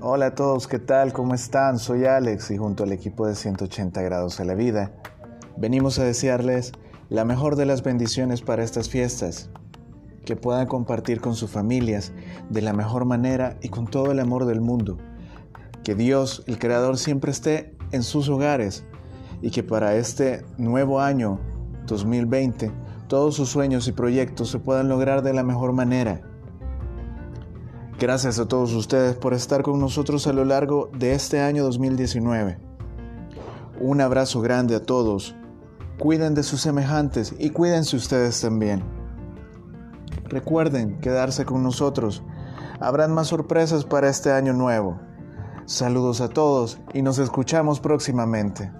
Hola a todos, ¿qué tal? ¿Cómo están? Soy Alex y junto al equipo de 180 grados a la vida, venimos a desearles la mejor de las bendiciones para estas fiestas, que puedan compartir con sus familias de la mejor manera y con todo el amor del mundo, que Dios, el Creador, siempre esté en sus hogares y que para este nuevo año 2020 todos sus sueños y proyectos se puedan lograr de la mejor manera Gracias a todos ustedes por estar con nosotros a lo largo de este año 2019. Un abrazo grande a todos. Cuiden de sus semejantes y cuídense ustedes también. Recuerden quedarse con nosotros. Habrán más sorpresas para este año nuevo. Saludos a todos y nos escuchamos próximamente.